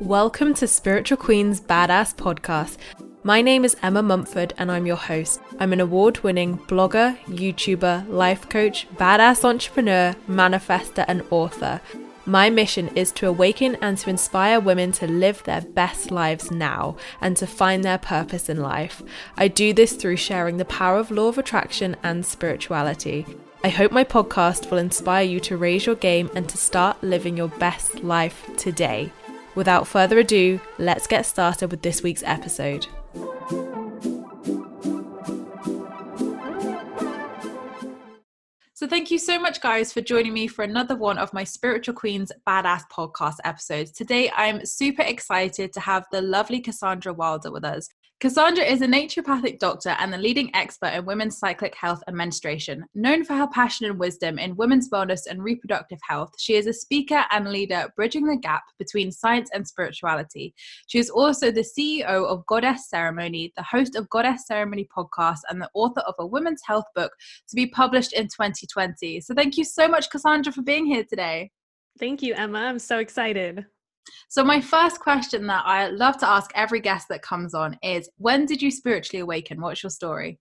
Welcome to Spiritual Queen's Badass Podcast. My name is Emma Mumford and I'm your host. I'm an award winning blogger, YouTuber, life coach, badass entrepreneur, manifester, and author. My mission is to awaken and to inspire women to live their best lives now and to find their purpose in life. I do this through sharing the power of law of attraction and spirituality. I hope my podcast will inspire you to raise your game and to start living your best life today. Without further ado, let's get started with this week's episode. So, thank you so much, guys, for joining me for another one of my Spiritual Queens Badass podcast episodes. Today, I'm super excited to have the lovely Cassandra Wilder with us. Cassandra is a naturopathic doctor and the leading expert in women's cyclic health and menstruation. Known for her passion and wisdom in women's wellness and reproductive health, she is a speaker and leader bridging the gap between science and spirituality. She is also the CEO of Goddess Ceremony, the host of Goddess Ceremony podcast, and the author of a women's health book to be published in 2020. So thank you so much, Cassandra, for being here today. Thank you, Emma. I'm so excited. So, my first question that I love to ask every guest that comes on is when did you spiritually awaken? What's your story?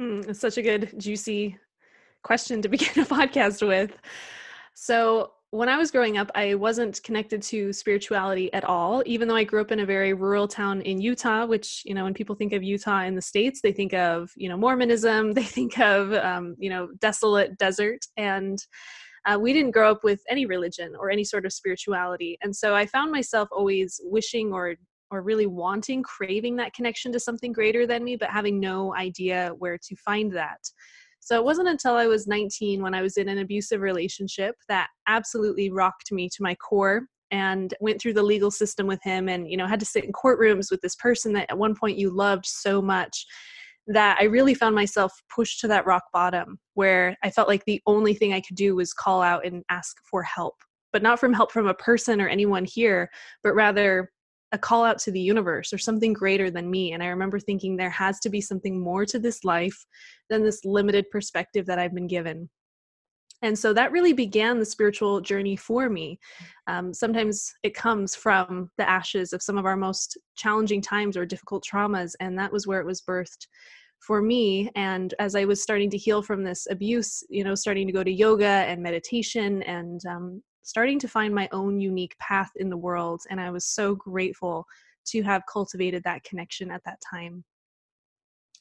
Mm, it's such a good, juicy question to begin a podcast with. So, when I was growing up, I wasn't connected to spirituality at all, even though I grew up in a very rural town in Utah, which, you know, when people think of Utah in the States, they think of, you know, Mormonism, they think of, um, you know, desolate desert. And uh, we didn't grow up with any religion or any sort of spirituality and so i found myself always wishing or or really wanting craving that connection to something greater than me but having no idea where to find that so it wasn't until i was 19 when i was in an abusive relationship that absolutely rocked me to my core and went through the legal system with him and you know had to sit in courtrooms with this person that at one point you loved so much that I really found myself pushed to that rock bottom where I felt like the only thing I could do was call out and ask for help, but not from help from a person or anyone here, but rather a call out to the universe or something greater than me. And I remember thinking there has to be something more to this life than this limited perspective that I've been given. And so that really began the spiritual journey for me. Um, sometimes it comes from the ashes of some of our most challenging times or difficult traumas, and that was where it was birthed for me. And as I was starting to heal from this abuse, you know, starting to go to yoga and meditation and um, starting to find my own unique path in the world. And I was so grateful to have cultivated that connection at that time.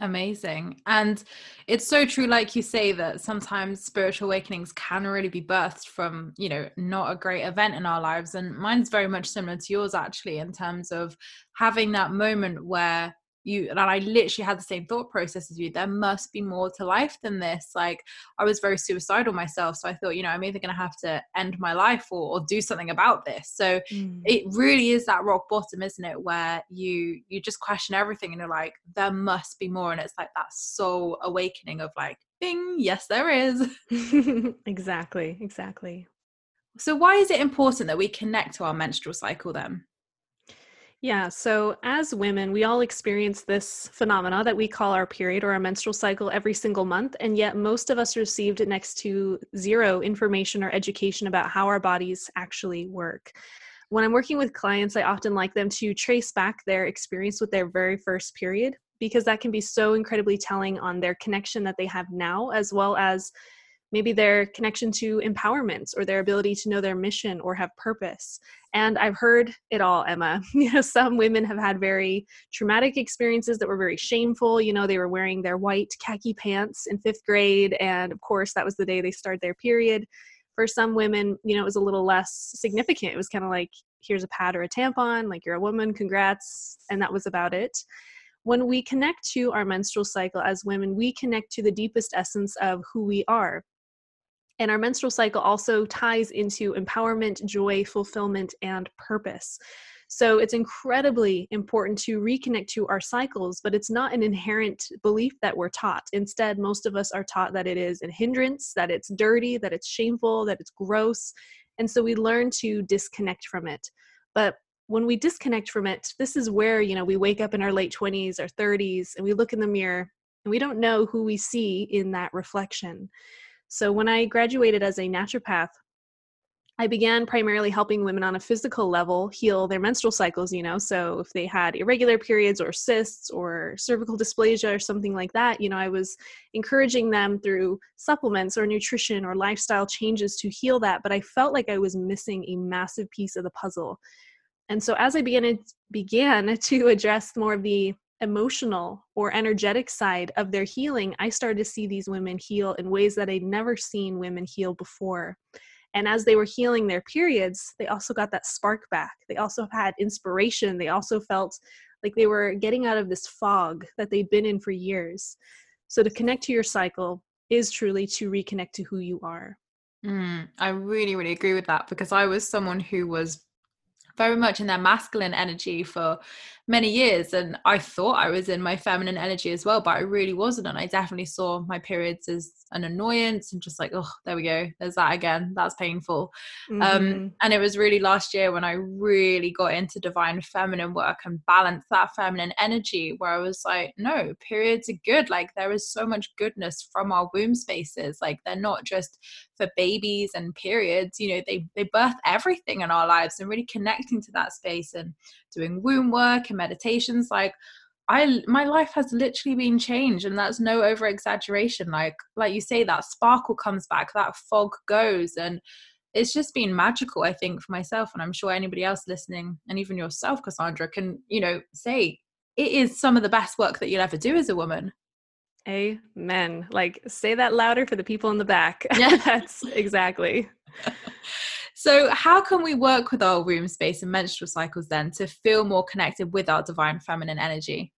Amazing. And it's so true, like you say, that sometimes spiritual awakenings can really be birthed from, you know, not a great event in our lives. And mine's very much similar to yours, actually, in terms of having that moment where you and I literally had the same thought process as you. There must be more to life than this. Like I was very suicidal myself, so I thought, you know, I'm either going to have to end my life or, or do something about this. So mm. it really is that rock bottom, isn't it, where you you just question everything and you're like, there must be more, and it's like that soul awakening of like, bing, yes, there is. exactly, exactly. So why is it important that we connect to our menstrual cycle then? Yeah, so as women, we all experience this phenomena that we call our period or our menstrual cycle every single month, and yet most of us received next to zero information or education about how our bodies actually work. When I'm working with clients, I often like them to trace back their experience with their very first period because that can be so incredibly telling on their connection that they have now, as well as maybe their connection to empowerment or their ability to know their mission or have purpose. And I've heard it all, Emma. You know, some women have had very traumatic experiences that were very shameful. You know, they were wearing their white khaki pants in fifth grade, and of course, that was the day they started their period. For some women, you know, it was a little less significant. It was kind of like, here's a pad or a tampon, like you're a woman, congrats, and that was about it when we connect to our menstrual cycle as women, we connect to the deepest essence of who we are. And our menstrual cycle also ties into empowerment, joy, fulfillment, and purpose. So it's incredibly important to reconnect to our cycles, but it's not an inherent belief that we're taught. Instead, most of us are taught that it is a hindrance, that it's dirty, that it's shameful, that it's gross. And so we learn to disconnect from it. But when we disconnect from it, this is where, you know, we wake up in our late 20s or 30s and we look in the mirror and we don't know who we see in that reflection. So when I graduated as a naturopath, I began primarily helping women on a physical level heal their menstrual cycles, you know. So if they had irregular periods or cysts or cervical dysplasia or something like that, you know, I was encouraging them through supplements or nutrition or lifestyle changes to heal that. But I felt like I was missing a massive piece of the puzzle. And so as I began began to address more of the emotional or energetic side of their healing, I started to see these women heal in ways that I'd never seen women heal before. And as they were healing their periods, they also got that spark back. They also had inspiration. They also felt like they were getting out of this fog that they'd been in for years. So to connect to your cycle is truly to reconnect to who you are. Mm, I really, really agree with that because I was someone who was very much in their masculine energy for many years and i thought i was in my feminine energy as well but i really wasn't and i definitely saw my periods as an annoyance and just like oh there we go there's that again that's painful um, mm-hmm. um, and it was really last year when i really got into divine feminine work and balanced that feminine energy where i was like no periods are good like there is so much goodness from our womb spaces like they're not just for babies and periods you know they they birth everything in our lives and really connecting to that space and doing womb work and meditations like I my life has literally been changed and that's no over exaggeration. Like like you say that sparkle comes back that fog goes and it's just been magical I think for myself and I'm sure anybody else listening and even yourself Cassandra can you know say it is some of the best work that you'll ever do as a woman. Amen. Like say that louder for the people in the back. Yeah. That's exactly So, how can we work with our womb space and menstrual cycles then to feel more connected with our divine feminine energy?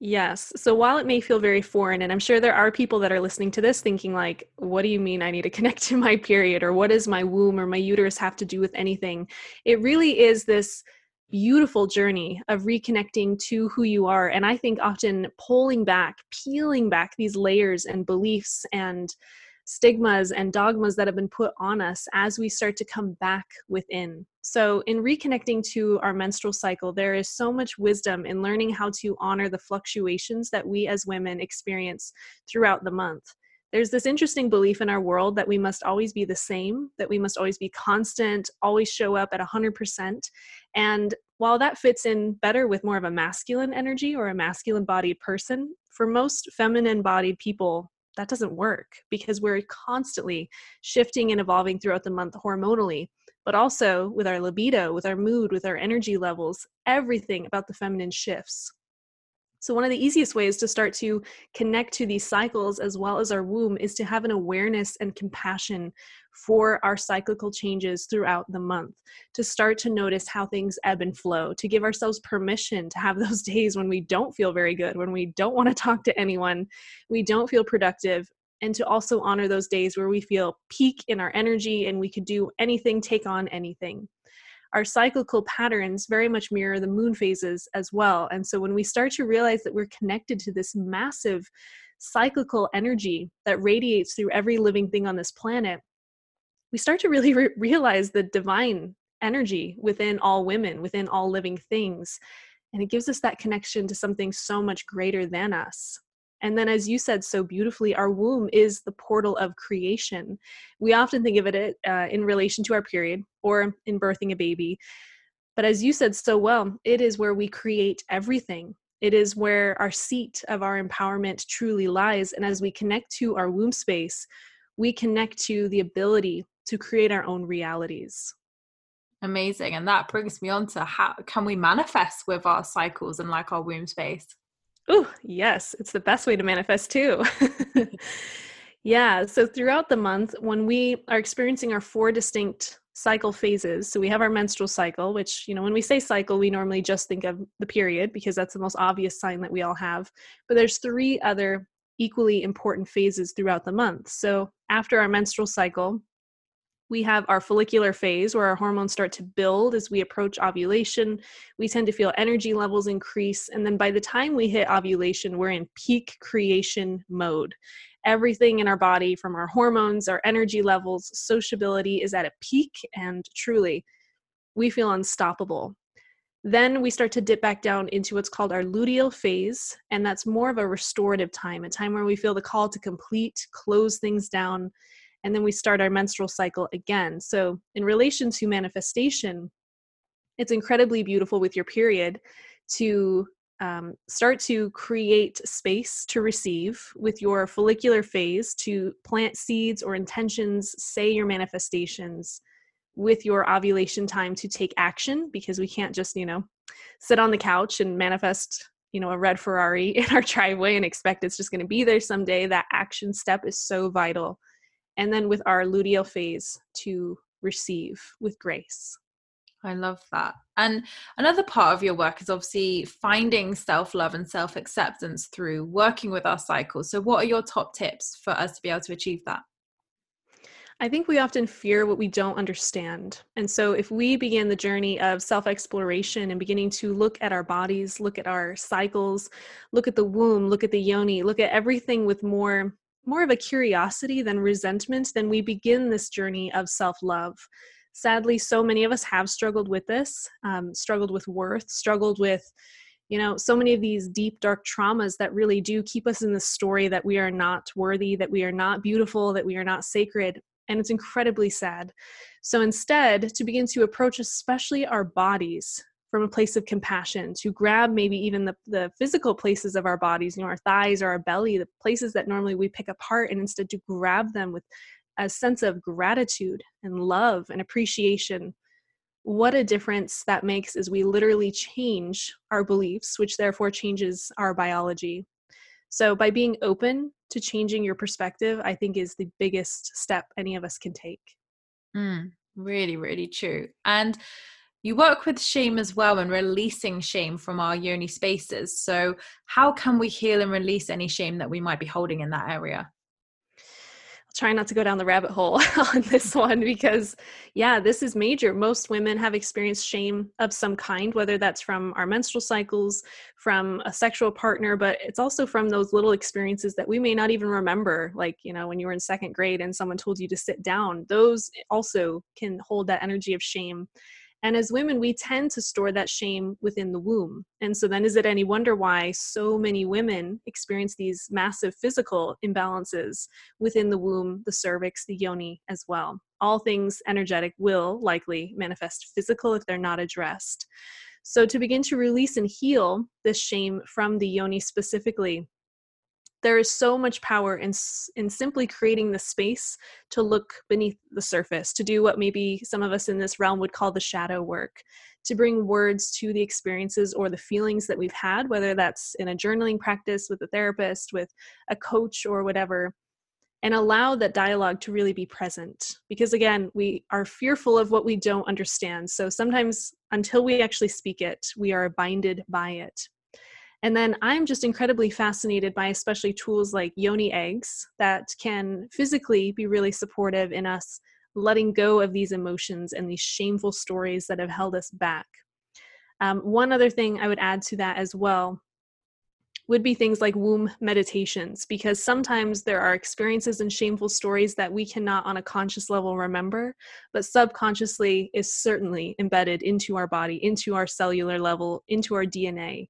Yes. So while it may feel very foreign, and I'm sure there are people that are listening to this thinking, like, what do you mean I need to connect to my period? Or what does my womb or my uterus have to do with anything? It really is this beautiful journey of reconnecting to who you are. And I think often pulling back, peeling back these layers and beliefs and stigmas and dogmas that have been put on us as we start to come back within. So, in reconnecting to our menstrual cycle, there is so much wisdom in learning how to honor the fluctuations that we as women experience throughout the month. There's this interesting belief in our world that we must always be the same, that we must always be constant, always show up at 100%. And while that fits in better with more of a masculine energy or a masculine bodied person, for most feminine bodied people, that doesn't work because we're constantly shifting and evolving throughout the month hormonally but also with our libido with our mood with our energy levels everything about the feminine shifts so, one of the easiest ways to start to connect to these cycles as well as our womb is to have an awareness and compassion for our cyclical changes throughout the month, to start to notice how things ebb and flow, to give ourselves permission to have those days when we don't feel very good, when we don't want to talk to anyone, we don't feel productive. And to also honor those days where we feel peak in our energy and we could do anything, take on anything our cyclical patterns very much mirror the moon phases as well. And so when we start to realize that we're connected to this massive cyclical energy that radiates through every living thing on this planet, we start to really re- realize the divine energy within all women, within all living things. And it gives us that connection to something so much greater than us. And then, as you said so beautifully, our womb is the portal of creation. We often think of it uh, in relation to our period or in birthing a baby. But as you said so well, it is where we create everything. It is where our seat of our empowerment truly lies. And as we connect to our womb space, we connect to the ability to create our own realities. Amazing. And that brings me on to how can we manifest with our cycles and like our womb space? Oh, yes, it's the best way to manifest too. yeah, so throughout the month, when we are experiencing our four distinct cycle phases, so we have our menstrual cycle, which, you know, when we say cycle, we normally just think of the period because that's the most obvious sign that we all have. But there's three other equally important phases throughout the month. So after our menstrual cycle, we have our follicular phase where our hormones start to build as we approach ovulation. We tend to feel energy levels increase. And then by the time we hit ovulation, we're in peak creation mode. Everything in our body, from our hormones, our energy levels, sociability, is at a peak. And truly, we feel unstoppable. Then we start to dip back down into what's called our luteal phase, and that's more of a restorative time, a time where we feel the call to complete, close things down, and then we start our menstrual cycle again. So, in relation to manifestation, it's incredibly beautiful with your period to um, start to create space to receive with your follicular phase to plant seeds or intentions, say your manifestations with your ovulation time to take action because we can't just, you know, sit on the couch and manifest you know a red ferrari in our driveway and expect it's just going to be there someday that action step is so vital and then with our luteal phase to receive with grace. I love that. And another part of your work is obviously finding self love and self acceptance through working with our cycles. So, what are your top tips for us to be able to achieve that? I think we often fear what we don't understand. And so, if we begin the journey of self exploration and beginning to look at our bodies, look at our cycles, look at the womb, look at the yoni, look at everything with more more of a curiosity than resentment, then we begin this journey of self love. Sadly, so many of us have struggled with this, um, struggled with worth, struggled with, you know, so many of these deep, dark traumas that really do keep us in the story that we are not worthy, that we are not beautiful, that we are not sacred. And it's incredibly sad. So instead, to begin to approach, especially our bodies, from a place of compassion to grab maybe even the, the physical places of our bodies you know our thighs or our belly the places that normally we pick apart and instead to grab them with a sense of gratitude and love and appreciation. What a difference that makes is we literally change our beliefs which therefore changes our biology. So by being open to changing your perspective i think is the biggest step any of us can take. Mm, really really true. And you work with shame as well and releasing shame from our yoni spaces. So, how can we heal and release any shame that we might be holding in that area? I'll try not to go down the rabbit hole on this one because, yeah, this is major. Most women have experienced shame of some kind, whether that's from our menstrual cycles, from a sexual partner, but it's also from those little experiences that we may not even remember. Like, you know, when you were in second grade and someone told you to sit down, those also can hold that energy of shame and as women, we tend to store that shame within the womb. And so then, is it any wonder why so many women experience these massive physical imbalances within the womb, the cervix, the yoni as well? All things energetic will likely manifest physical if they're not addressed. So, to begin to release and heal this shame from the yoni specifically, there is so much power in in simply creating the space to look beneath the surface to do what maybe some of us in this realm would call the shadow work to bring words to the experiences or the feelings that we've had whether that's in a journaling practice with a therapist with a coach or whatever and allow that dialogue to really be present. Because again we are fearful of what we don't understand. So sometimes until we actually speak it we are binded by it and then I'm just incredibly fascinated by especially tools like yoni eggs that can physically be really supportive in us letting go of these emotions and these shameful stories that have held us back. Um, one other thing I would add to that as well would be things like womb meditations, because sometimes there are experiences and shameful stories that we cannot on a conscious level remember, but subconsciously is certainly embedded into our body, into our cellular level, into our DNA.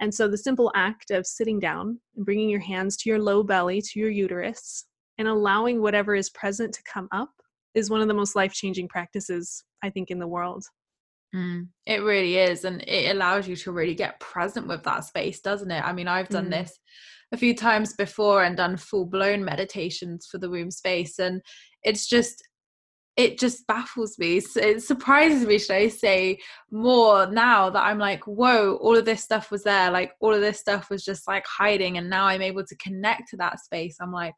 And so the simple act of sitting down and bringing your hands to your low belly, to your uterus, and allowing whatever is present to come up is one of the most life changing practices, I think, in the world. Mm, it really is. And it allows you to really get present with that space, doesn't it? I mean, I've done mm. this a few times before and done full blown meditations for the womb space. And it's just, it just baffles me. It surprises me, should I say, more now that I'm like, whoa, all of this stuff was there. Like, all of this stuff was just like hiding. And now I'm able to connect to that space. I'm like,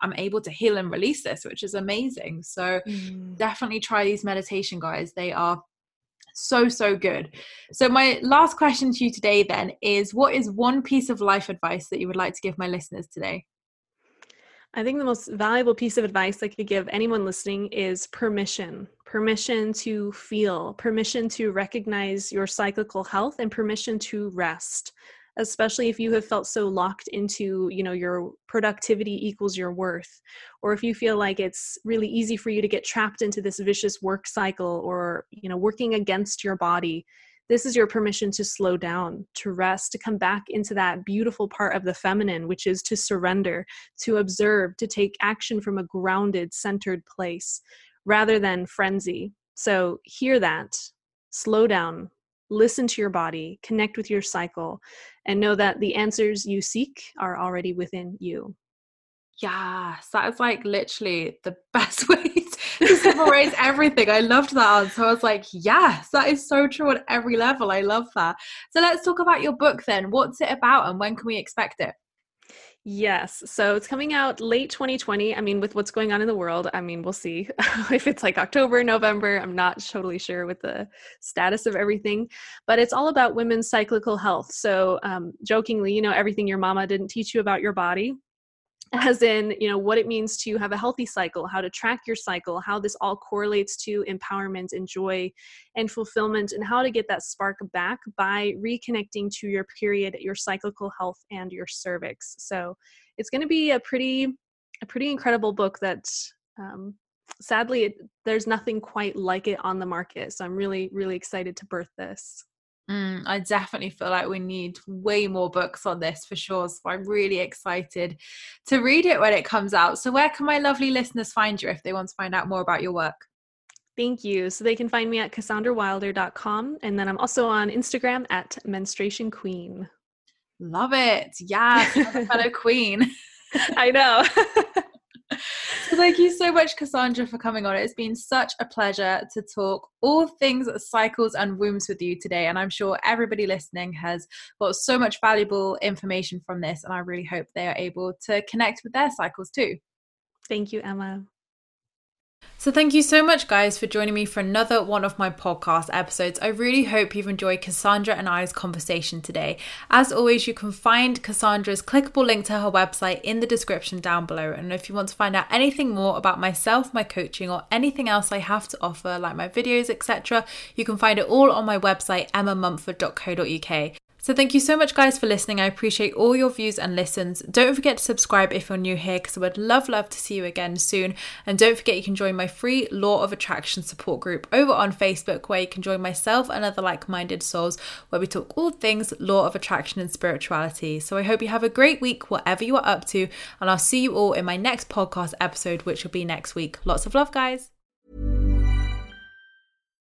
I'm able to heal and release this, which is amazing. So, mm. definitely try these meditation guys. They are so, so good. So, my last question to you today then is what is one piece of life advice that you would like to give my listeners today? I think the most valuable piece of advice I could give anyone listening is permission. Permission to feel, permission to recognize your cyclical health, and permission to rest especially if you have felt so locked into you know your productivity equals your worth or if you feel like it's really easy for you to get trapped into this vicious work cycle or you know working against your body this is your permission to slow down to rest to come back into that beautiful part of the feminine which is to surrender to observe to take action from a grounded centered place rather than frenzy. So hear that. Slow down. Listen to your body, connect with your cycle, and know that the answers you seek are already within you. Yes, that is like literally the best way summarize everything. I loved that answer. I was like, yes, that is so true on every level. I love that. So let's talk about your book then. What's it about and when can we expect it? Yes. So it's coming out late 2020. I mean, with what's going on in the world, I mean, we'll see if it's like October, November. I'm not totally sure with the status of everything, but it's all about women's cyclical health. So, um, jokingly, you know, everything your mama didn't teach you about your body as in you know what it means to have a healthy cycle how to track your cycle how this all correlates to empowerment and joy and fulfillment and how to get that spark back by reconnecting to your period your cyclical health and your cervix. So it's going to be a pretty a pretty incredible book that um, sadly it, there's nothing quite like it on the market. So i'm really really excited to birth this Mm, I definitely feel like we need way more books on this for sure. So I'm really excited to read it when it comes out. So, where can my lovely listeners find you if they want to find out more about your work? Thank you. So they can find me at cassandrawilder.com. And then I'm also on Instagram at menstruation queen. Love it. Yeah, fellow queen. I know. so thank you so much, Cassandra, for coming on. It's been such a pleasure to talk all things cycles and wombs with you today. And I'm sure everybody listening has got so much valuable information from this. And I really hope they are able to connect with their cycles too. Thank you, Emma. So, thank you so much, guys, for joining me for another one of my podcast episodes. I really hope you've enjoyed Cassandra and I's conversation today. As always, you can find Cassandra's clickable link to her website in the description down below. And if you want to find out anything more about myself, my coaching, or anything else I have to offer, like my videos, etc., you can find it all on my website, emmamumford.co.uk. So thank you so much, guys, for listening. I appreciate all your views and listens. Don't forget to subscribe if you're new here, because I would love, love to see you again soon. And don't forget you can join my free Law of Attraction support group over on Facebook, where you can join myself and other like-minded souls, where we talk all things Law of Attraction and spirituality. So I hope you have a great week, whatever you are up to, and I'll see you all in my next podcast episode, which will be next week. Lots of love, guys.